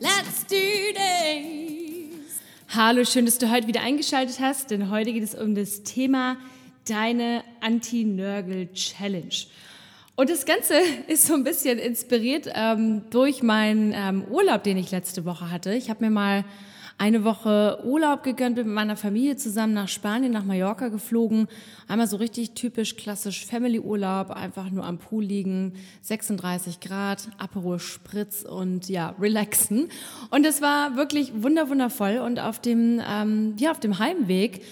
Let's do this! Hallo, schön, dass du heute wieder eingeschaltet hast, denn heute geht es um das Thema deine Anti-Nörgel-Challenge. Und das Ganze ist so ein bisschen inspiriert ähm, durch meinen ähm, Urlaub, den ich letzte Woche hatte. Ich habe mir mal eine Woche Urlaub gegönnt, bin mit meiner Familie zusammen nach Spanien, nach Mallorca geflogen. Einmal so richtig typisch klassisch Family-Urlaub, einfach nur am Pool liegen, 36 Grad, Aperol Spritz und ja, relaxen. Und es war wirklich wunderwundervoll und auf dem, ähm, ja, auf dem Heimweg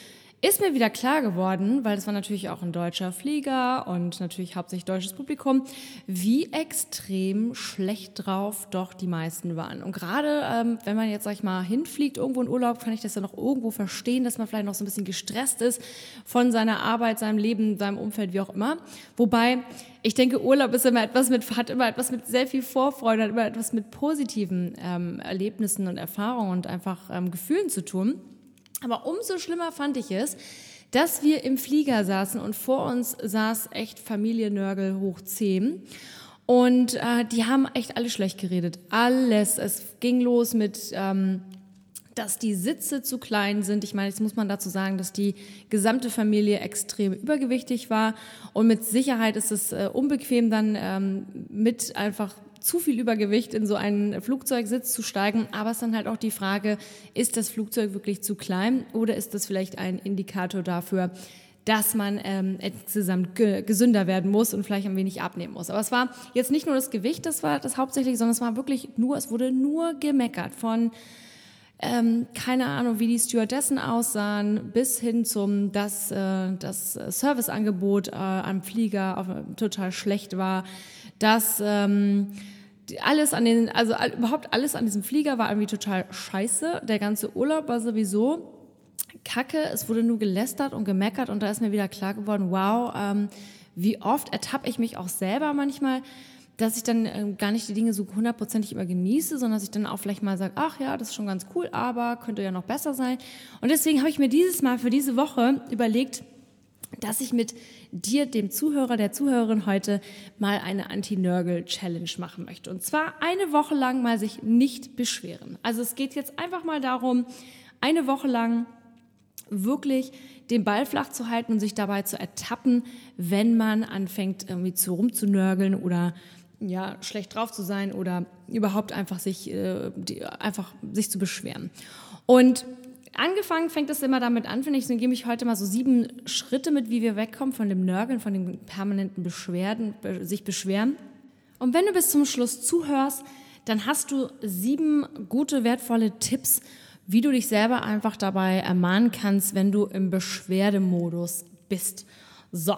ist mir wieder klar geworden, weil es war natürlich auch ein deutscher Flieger und natürlich hauptsächlich deutsches Publikum, wie extrem schlecht drauf doch die meisten waren. Und gerade ähm, wenn man jetzt, sag ich mal, hinfliegt irgendwo in Urlaub, kann ich das ja noch irgendwo verstehen, dass man vielleicht noch so ein bisschen gestresst ist von seiner Arbeit, seinem Leben, seinem Umfeld, wie auch immer. Wobei ich denke, Urlaub ist immer etwas mit, hat immer etwas mit sehr viel Vorfreude, hat immer etwas mit positiven ähm, Erlebnissen und Erfahrungen und einfach ähm, Gefühlen zu tun. Aber umso schlimmer fand ich es, dass wir im Flieger saßen und vor uns saß echt Familie Nörgel hoch 10. Und äh, die haben echt alle schlecht geredet. Alles. Es ging los mit, ähm, dass die Sitze zu klein sind. Ich meine, jetzt muss man dazu sagen, dass die gesamte Familie extrem übergewichtig war. Und mit Sicherheit ist es äh, unbequem, dann ähm, mit einfach zu viel Übergewicht in so einen Flugzeugsitz zu steigen. Aber es ist dann halt auch die Frage, ist das Flugzeug wirklich zu klein oder ist das vielleicht ein Indikator dafür, dass man ähm, insgesamt ge gesünder werden muss und vielleicht ein wenig abnehmen muss. Aber es war jetzt nicht nur das Gewicht, das war das hauptsächlich, sondern es war wirklich nur, es wurde nur gemeckert von ähm, keine Ahnung, wie die Stewardessen aussahen, bis hin zum, dass äh, das Serviceangebot äh, am Flieger auf, total schlecht war, dass ähm, alles an den, also überhaupt alles an diesem Flieger war irgendwie total scheiße. Der ganze Urlaub war sowieso kacke. Es wurde nur gelästert und gemeckert und da ist mir wieder klar geworden, wow, ähm, wie oft ertappe ich mich auch selber manchmal, dass ich dann äh, gar nicht die Dinge so hundertprozentig immer genieße, sondern dass ich dann auch vielleicht mal sage, ach ja, das ist schon ganz cool, aber könnte ja noch besser sein. Und deswegen habe ich mir dieses Mal für diese Woche überlegt, dass ich mit dir, dem Zuhörer, der Zuhörerin heute mal eine Anti-Nörgel-Challenge machen möchte. Und zwar eine Woche lang mal sich nicht beschweren. Also es geht jetzt einfach mal darum, eine Woche lang wirklich den Ball flach zu halten und sich dabei zu ertappen, wenn man anfängt irgendwie zu rumzunörgeln oder ja schlecht drauf zu sein oder überhaupt einfach sich äh, die, einfach sich zu beschweren. Und Angefangen fängt es immer damit an, finde ich, dann gebe ich heute mal so sieben Schritte mit, wie wir wegkommen von dem Nörgeln, von den permanenten Beschwerden, sich beschweren. Und wenn du bis zum Schluss zuhörst, dann hast du sieben gute, wertvolle Tipps, wie du dich selber einfach dabei ermahnen kannst, wenn du im Beschwerdemodus bist. So,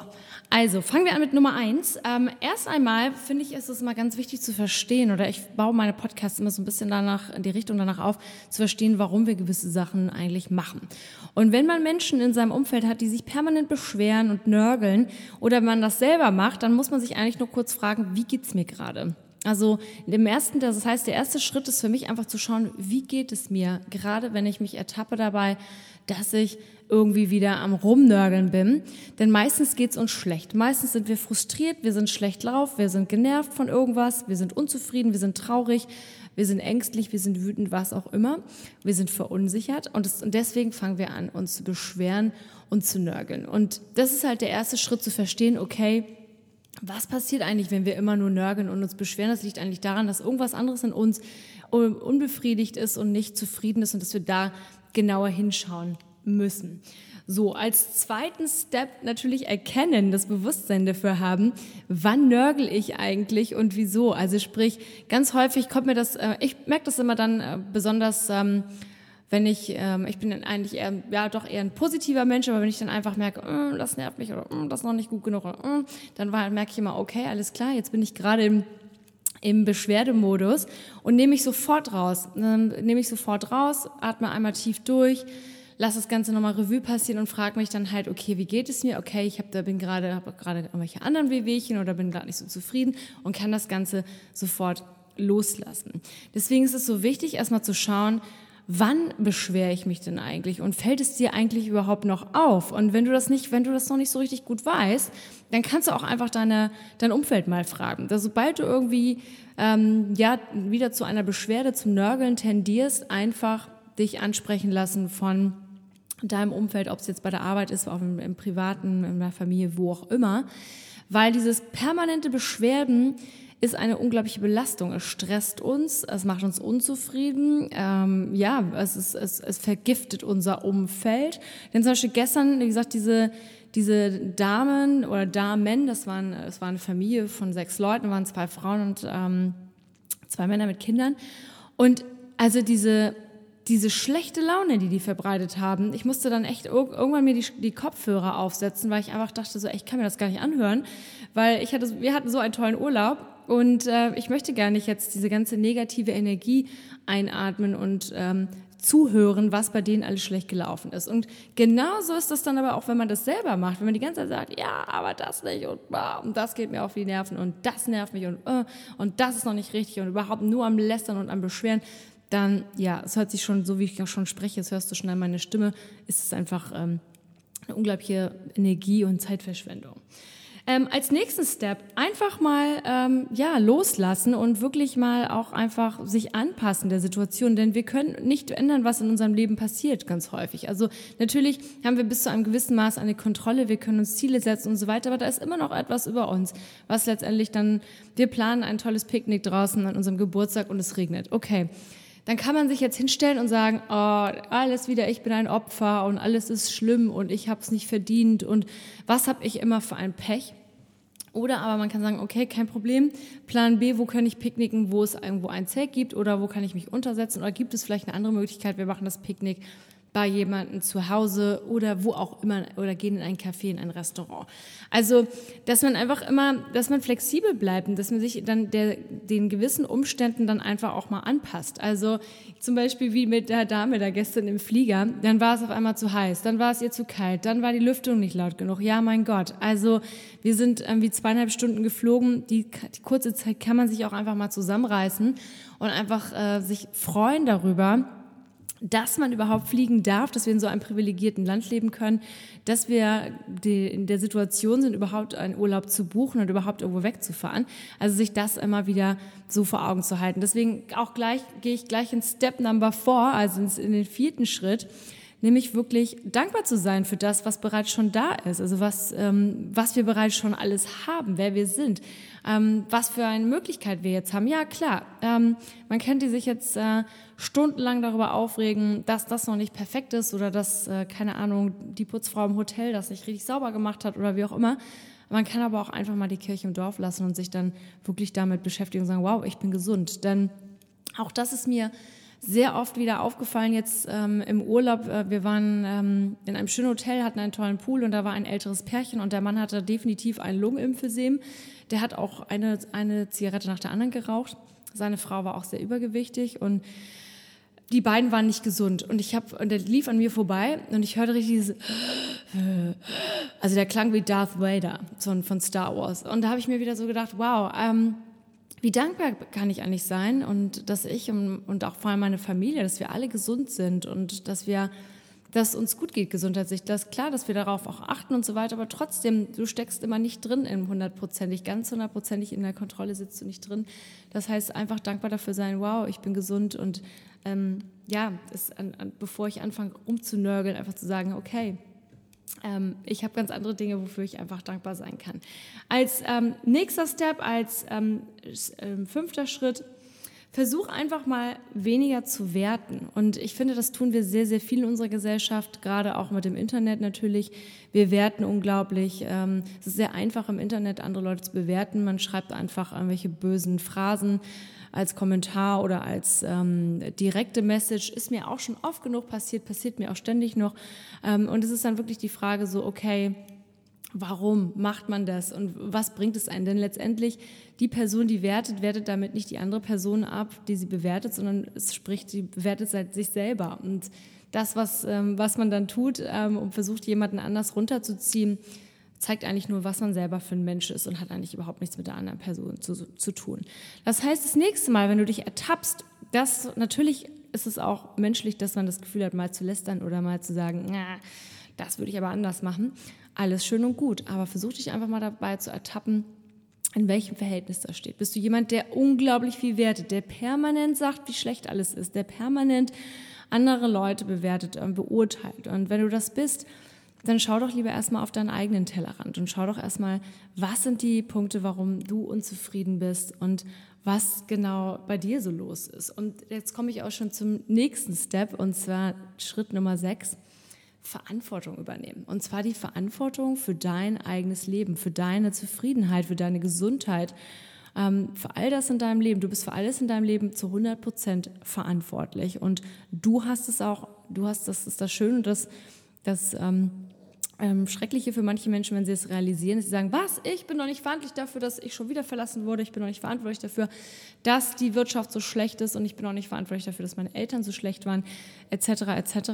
also fangen wir an mit Nummer eins. Ähm, erst einmal finde ich, ist es immer ganz wichtig zu verstehen, oder ich baue meine Podcasts immer so ein bisschen danach, in die Richtung danach auf, zu verstehen, warum wir gewisse Sachen eigentlich machen. Und wenn man Menschen in seinem Umfeld hat, die sich permanent beschweren und nörgeln, oder man das selber macht, dann muss man sich eigentlich nur kurz fragen, wie geht's mir gerade? Also im ersten, das heißt, der erste Schritt ist für mich einfach zu schauen, wie geht es mir, gerade wenn ich mich ertappe dabei, dass ich irgendwie wieder am Rumnörgeln bin. Denn meistens geht's uns schlecht. Meistens sind wir frustriert, wir sind schlecht drauf, wir sind genervt von irgendwas, wir sind unzufrieden, wir sind traurig, wir sind ängstlich, wir sind wütend, was auch immer. Wir sind verunsichert und, das, und deswegen fangen wir an, uns zu beschweren und zu nörgeln. Und das ist halt der erste Schritt zu verstehen, okay, was passiert eigentlich, wenn wir immer nur nörgeln und uns beschweren? Das liegt eigentlich daran, dass irgendwas anderes in uns unbefriedigt ist und nicht zufrieden ist und dass wir da genauer hinschauen müssen. So, als zweiten Step natürlich erkennen, das Bewusstsein dafür haben, wann nörgel ich eigentlich und wieso. Also sprich, ganz häufig kommt mir das, äh, ich merke das immer dann äh, besonders, ähm, wenn ich, ähm, ich bin eigentlich eher, ja doch eher ein positiver Mensch, aber wenn ich dann einfach merke, mm, das nervt mich oder mm, das ist noch nicht gut genug, mm, dann merke ich immer, okay, alles klar, jetzt bin ich gerade im im Beschwerdemodus und nehme mich sofort raus. Ähm, nehme ich sofort raus, atme einmal tief durch, lass das Ganze nochmal Revue passieren und frage mich dann halt, okay, wie geht es mir? Okay, ich hab, da bin gerade, habe gerade irgendwelche anderen Wehwehchen oder bin gerade nicht so zufrieden und kann das Ganze sofort loslassen. Deswegen ist es so wichtig, erstmal zu schauen, wann beschwere ich mich denn eigentlich und fällt es dir eigentlich überhaupt noch auf? Und wenn du das nicht, wenn du das noch nicht so richtig gut weißt, dann kannst du auch einfach deine, dein Umfeld mal fragen. Da, sobald du irgendwie ähm, ja wieder zu einer Beschwerde, zum Nörgeln tendierst, einfach dich ansprechen lassen von deinem Umfeld, ob es jetzt bei der Arbeit ist, auch im, im Privaten, in der Familie, wo auch immer. Weil dieses permanente Beschwerden ist eine unglaubliche Belastung. Es stresst uns, es macht uns unzufrieden. Ähm, ja, es, ist, es, es vergiftet unser Umfeld. Denn zum Beispiel gestern, wie gesagt, diese, diese Damen oder Damen, das waren, es war eine Familie von sechs Leuten, waren zwei Frauen und ähm, zwei Männer mit Kindern. Und also diese, diese schlechte Laune, die die verbreitet haben, ich musste dann echt irgendwann mir die, die Kopfhörer aufsetzen, weil ich einfach dachte, so, ich kann mir das gar nicht anhören, weil ich hatte, wir hatten so einen tollen Urlaub und äh, ich möchte gar nicht jetzt diese ganze negative Energie einatmen und ähm, zuhören, was bei denen alles schlecht gelaufen ist. Und genauso ist das dann aber auch, wenn man das selber macht, wenn man die ganze Zeit sagt, ja, aber das nicht und, und das geht mir auf die Nerven und das nervt mich und, uh, und das ist noch nicht richtig und überhaupt nur am Lästern und am Beschweren, dann, ja, es hört sich schon, so wie ich auch schon spreche, es hörst du an meine Stimme, ist es einfach ähm, eine unglaubliche Energie- und Zeitverschwendung. Ähm, als nächsten Step einfach mal ähm, ja loslassen und wirklich mal auch einfach sich anpassen der Situation, denn wir können nicht ändern, was in unserem Leben passiert, ganz häufig. Also natürlich haben wir bis zu einem gewissen Maß eine Kontrolle, wir können uns Ziele setzen und so weiter, aber da ist immer noch etwas über uns, was letztendlich dann wir planen ein tolles Picknick draußen an unserem Geburtstag und es regnet. Okay dann kann man sich jetzt hinstellen und sagen, oh, alles wieder, ich bin ein Opfer und alles ist schlimm und ich habe es nicht verdient und was habe ich immer für ein Pech? Oder aber man kann sagen, okay, kein Problem. Plan B, wo kann ich picknicken, wo es irgendwo ein Zelt gibt oder wo kann ich mich untersetzen oder gibt es vielleicht eine andere Möglichkeit, wir machen das Picknick bei jemandem zu Hause oder wo auch immer oder gehen in ein Café, in ein Restaurant. Also, dass man einfach immer, dass man flexibel bleibt und dass man sich dann der, den gewissen Umständen dann einfach auch mal anpasst. Also zum Beispiel wie mit der Dame da gestern im Flieger, dann war es auf einmal zu heiß, dann war es ihr zu kalt, dann war die Lüftung nicht laut genug. Ja, mein Gott. Also wir sind irgendwie zweieinhalb Stunden geflogen. Die, die kurze Zeit kann man sich auch einfach mal zusammenreißen und einfach äh, sich freuen darüber, dass man überhaupt fliegen darf, dass wir in so einem privilegierten Land leben können, dass wir in der Situation sind, überhaupt einen Urlaub zu buchen und überhaupt irgendwo wegzufahren. Also sich das immer wieder so vor Augen zu halten. Deswegen auch gleich gehe ich gleich in Step Number Four, also in den vierten Schritt, nämlich wirklich dankbar zu sein für das, was bereits schon da ist, also was, ähm, was wir bereits schon alles haben, wer wir sind, ähm, was für eine Möglichkeit wir jetzt haben. Ja, klar, ähm, man könnte sich jetzt äh, stundenlang darüber aufregen, dass das noch nicht perfekt ist oder dass, äh, keine Ahnung, die Putzfrau im Hotel das nicht richtig sauber gemacht hat oder wie auch immer. Man kann aber auch einfach mal die Kirche im Dorf lassen und sich dann wirklich damit beschäftigen und sagen, wow, ich bin gesund. Denn auch das ist mir sehr oft wieder aufgefallen jetzt ähm, im Urlaub. Äh, wir waren ähm, in einem schönen Hotel, hatten einen tollen Pool und da war ein älteres Pärchen und der Mann hatte definitiv ein Lungenemphysem. Der hat auch eine, eine Zigarette nach der anderen geraucht. Seine Frau war auch sehr übergewichtig und die beiden waren nicht gesund und ich habe und der lief an mir vorbei und ich hörte richtig dieses also der klang wie Darth Vader von, Star Wars und da habe ich mir wieder so gedacht wow ähm, wie dankbar kann ich eigentlich sein und dass ich und, und auch vor allem meine Familie, dass wir alle gesund sind und dass wir, dass uns gut geht gesundheitlich. Das ist klar, dass wir darauf auch achten und so weiter, aber trotzdem, du steckst immer nicht drin in hundertprozentig, ganz hundertprozentig in der Kontrolle sitzt du nicht drin. Das heißt, einfach dankbar dafür sein, wow, ich bin gesund und ähm, ja, an, an, bevor ich anfange rumzunörgeln, einfach zu sagen, okay, ähm, ich habe ganz andere Dinge, wofür ich einfach dankbar sein kann. Als ähm, nächster Step, als ähm, ähm, fünfter Schritt, versuch einfach mal weniger zu werten. Und ich finde, das tun wir sehr, sehr viel in unserer Gesellschaft, gerade auch mit dem Internet natürlich. Wir werten unglaublich. Ähm, es ist sehr einfach im Internet, andere Leute zu bewerten. Man schreibt einfach irgendwelche bösen Phrasen als Kommentar oder als ähm, direkte Message. Ist mir auch schon oft genug passiert, passiert mir auch ständig noch. Ähm, und es ist dann wirklich die Frage so, okay, Warum macht man das und was bringt es einen? Denn letztendlich die Person, die wertet, wertet damit nicht die andere Person ab, die sie bewertet, sondern es spricht, die bewertet halt sich selber. Und das, was, ähm, was man dann tut ähm, und versucht, jemanden anders runterzuziehen, zeigt eigentlich nur, was man selber für ein Mensch ist und hat eigentlich überhaupt nichts mit der anderen Person zu, zu tun. Das heißt, das nächste Mal, wenn du dich ertappst, dass natürlich ist es auch menschlich, dass man das Gefühl hat, mal zu lästern oder mal zu sagen, das würde ich aber anders machen. Alles schön und gut, aber versuch dich einfach mal dabei zu ertappen, in welchem Verhältnis das steht. Bist du jemand, der unglaublich viel wertet, der permanent sagt, wie schlecht alles ist, der permanent andere Leute bewertet und beurteilt. Und wenn du das bist, dann schau doch lieber erstmal auf deinen eigenen Tellerrand und schau doch erstmal, was sind die Punkte, warum du unzufrieden bist und was genau bei dir so los ist. Und jetzt komme ich auch schon zum nächsten Step und zwar Schritt Nummer sechs. Verantwortung übernehmen. Und zwar die Verantwortung für dein eigenes Leben, für deine Zufriedenheit, für deine Gesundheit, ähm, für all das in deinem Leben. Du bist für alles in deinem Leben zu 100 Prozent verantwortlich. Und du hast es auch, du hast, das ist das Schöne, das, das ähm, ähm, Schreckliche für manche Menschen, wenn sie es realisieren, sie sagen, was, ich bin doch nicht verantwortlich dafür, dass ich schon wieder verlassen wurde, ich bin doch nicht verantwortlich dafür, dass die Wirtschaft so schlecht ist und ich bin auch nicht verantwortlich dafür, dass meine Eltern so schlecht waren, etc., etc.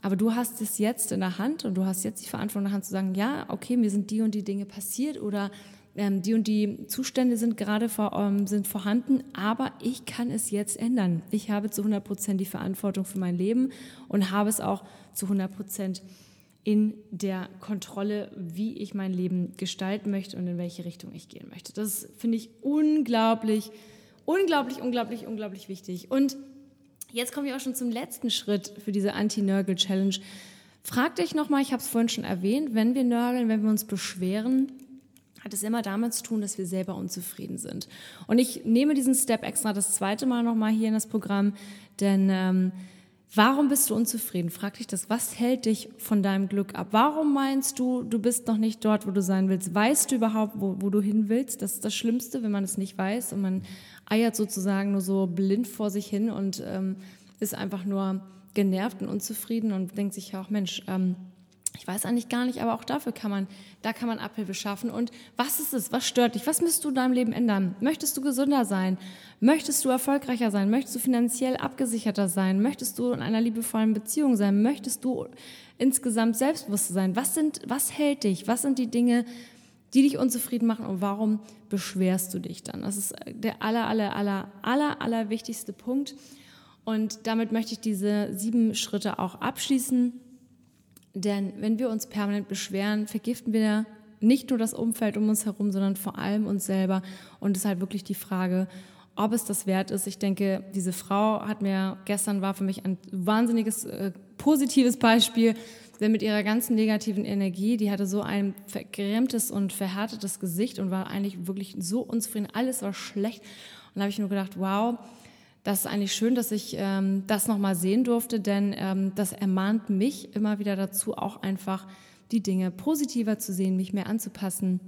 Aber du hast es jetzt in der Hand und du hast jetzt die Verantwortung in der Hand zu sagen, ja, okay, mir sind die und die Dinge passiert oder ähm, die und die Zustände sind gerade vor, ähm, sind vorhanden, aber ich kann es jetzt ändern. Ich habe zu 100 Prozent die Verantwortung für mein Leben und habe es auch zu 100 Prozent in der Kontrolle, wie ich mein Leben gestalten möchte und in welche Richtung ich gehen möchte. Das finde ich unglaublich, unglaublich, unglaublich, unglaublich wichtig. Und jetzt komme ich auch schon zum letzten Schritt für diese Anti-Nörgel-Challenge. Frag dich nochmal, ich habe es vorhin schon erwähnt, wenn wir nörgeln, wenn wir uns beschweren, hat es immer damit zu tun, dass wir selber unzufrieden sind. Und ich nehme diesen Step extra das zweite Mal nochmal hier in das Programm, denn ähm, Warum bist du unzufrieden? Frag dich das. Was hält dich von deinem Glück ab? Warum meinst du, du bist noch nicht dort, wo du sein willst? Weißt du überhaupt, wo, wo du hin willst? Das ist das Schlimmste, wenn man es nicht weiß und man eiert sozusagen nur so blind vor sich hin und ähm, ist einfach nur genervt und unzufrieden und denkt sich ja auch, Mensch, ähm, ich weiß eigentlich gar nicht, aber auch dafür kann man, da kann man Abhilfe schaffen. Und was ist es? Was stört dich? Was müsstest du in deinem Leben ändern? Möchtest du gesünder sein? Möchtest du erfolgreicher sein? Möchtest du finanziell abgesicherter sein? Möchtest du in einer liebevollen Beziehung sein? Möchtest du insgesamt selbstbewusster sein? Was sind, was hält dich? Was sind die Dinge, die dich unzufrieden machen und warum beschwerst du dich dann? Das ist der aller, aller, aller, aller, aller wichtigste Punkt. Und damit möchte ich diese sieben Schritte auch abschließen. Denn wenn wir uns permanent beschweren, vergiften wir nicht nur das Umfeld um uns herum, sondern vor allem uns selber. Und es ist halt wirklich die Frage, ob es das wert ist. Ich denke, diese Frau hat mir gestern war für mich ein wahnsinniges äh, positives Beispiel, denn mit ihrer ganzen negativen Energie, die hatte so ein vergrämtes und verhärtetes Gesicht und war eigentlich wirklich so unzufrieden. Alles war schlecht. Und da habe ich nur gedacht, wow, das ist eigentlich schön, dass ich ähm, das nochmal sehen durfte, denn ähm, das ermahnt mich immer wieder dazu, auch einfach die Dinge positiver zu sehen, mich mehr anzupassen,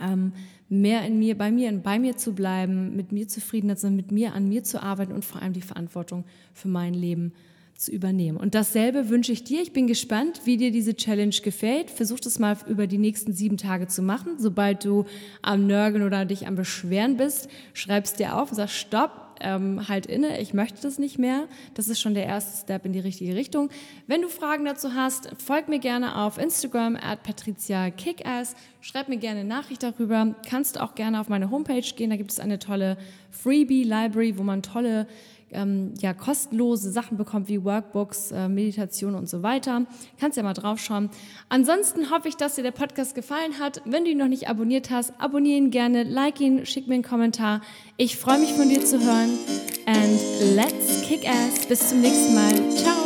ähm, mehr in mir, bei mir, bei mir zu bleiben, mit mir zufrieden zu sein, mit mir an mir zu arbeiten und vor allem die Verantwortung für mein Leben zu übernehmen. Und dasselbe wünsche ich dir. Ich bin gespannt, wie dir diese Challenge gefällt. Versuch das mal über die nächsten sieben Tage zu machen. Sobald du am Nörgeln oder dich am Beschweren bist, schreibst dir auf und sagst, stopp, ähm, halt inne, ich möchte das nicht mehr. Das ist schon der erste Step in die richtige Richtung. Wenn du Fragen dazu hast, folg mir gerne auf Instagram at patriziakickass. Schreib mir gerne eine Nachricht darüber. Kannst auch gerne auf meine Homepage gehen. Da gibt es eine tolle Freebie-Library, wo man tolle ähm, ja, kostenlose Sachen bekommt wie Workbooks, äh, Meditation und so weiter. Kannst ja mal draufschauen. Ansonsten hoffe ich, dass dir der Podcast gefallen hat. Wenn du ihn noch nicht abonniert hast, abonniere ihn gerne, like ihn, schick mir einen Kommentar. Ich freue mich von dir zu hören. And let's kick ass. Bis zum nächsten Mal. Ciao.